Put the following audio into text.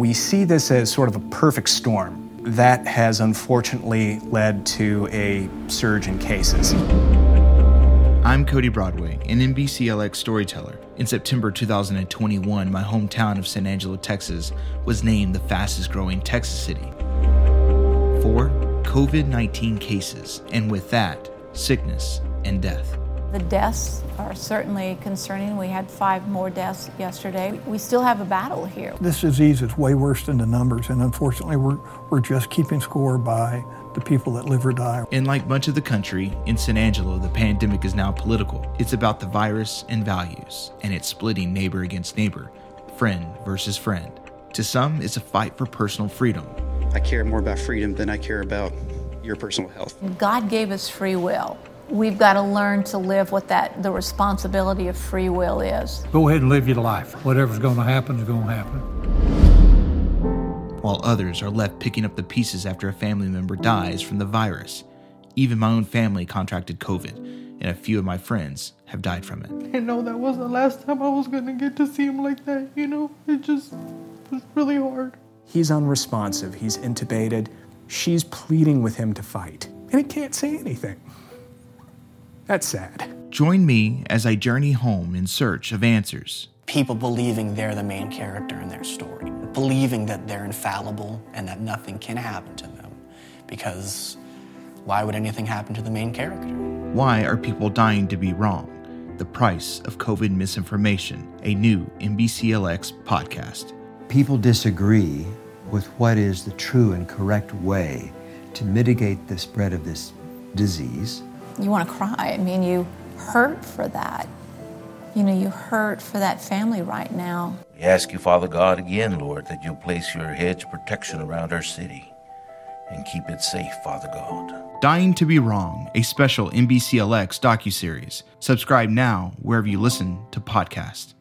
We see this as sort of a perfect storm. That has unfortunately led to a surge in cases. I'm Cody Broadway, an NBCLX storyteller. In September 2021, my hometown of San Angelo, Texas, was named the fastest growing Texas city. For COVID 19 cases, and with that, sickness and death. The deaths are certainly concerning. We had five more deaths yesterday. We still have a battle here. This disease is way worse than the numbers, and unfortunately, we're, we're just keeping score by the people that live or die. And like much of the country, in San Angelo, the pandemic is now political. It's about the virus and values, and it's splitting neighbor against neighbor, friend versus friend. To some, it's a fight for personal freedom. I care more about freedom than I care about your personal health. God gave us free will we've got to learn to live what that the responsibility of free will is. Go ahead and live your life. Whatever's going to happen is going to happen. While others are left picking up the pieces after a family member dies from the virus. Even my own family contracted COVID, and a few of my friends have died from it. I know that was the last time I was going to get to see him like that, you know? It just was really hard. He's unresponsive, he's intubated. She's pleading with him to fight, and he can't say anything. That's sad. Join me as I journey home in search of answers. People believing they're the main character in their story, believing that they're infallible and that nothing can happen to them. Because why would anything happen to the main character? Why are people dying to be wrong? The Price of COVID Misinformation, a new NBCLX podcast. People disagree with what is the true and correct way to mitigate the spread of this disease you want to cry. I mean, you hurt for that. You know, you hurt for that family right now. We ask you, Father God, again, Lord, that you'll place your hedge protection around our city and keep it safe, Father God. Dying to be Wrong, a special NBCLX docuseries. Subscribe now wherever you listen to podcasts.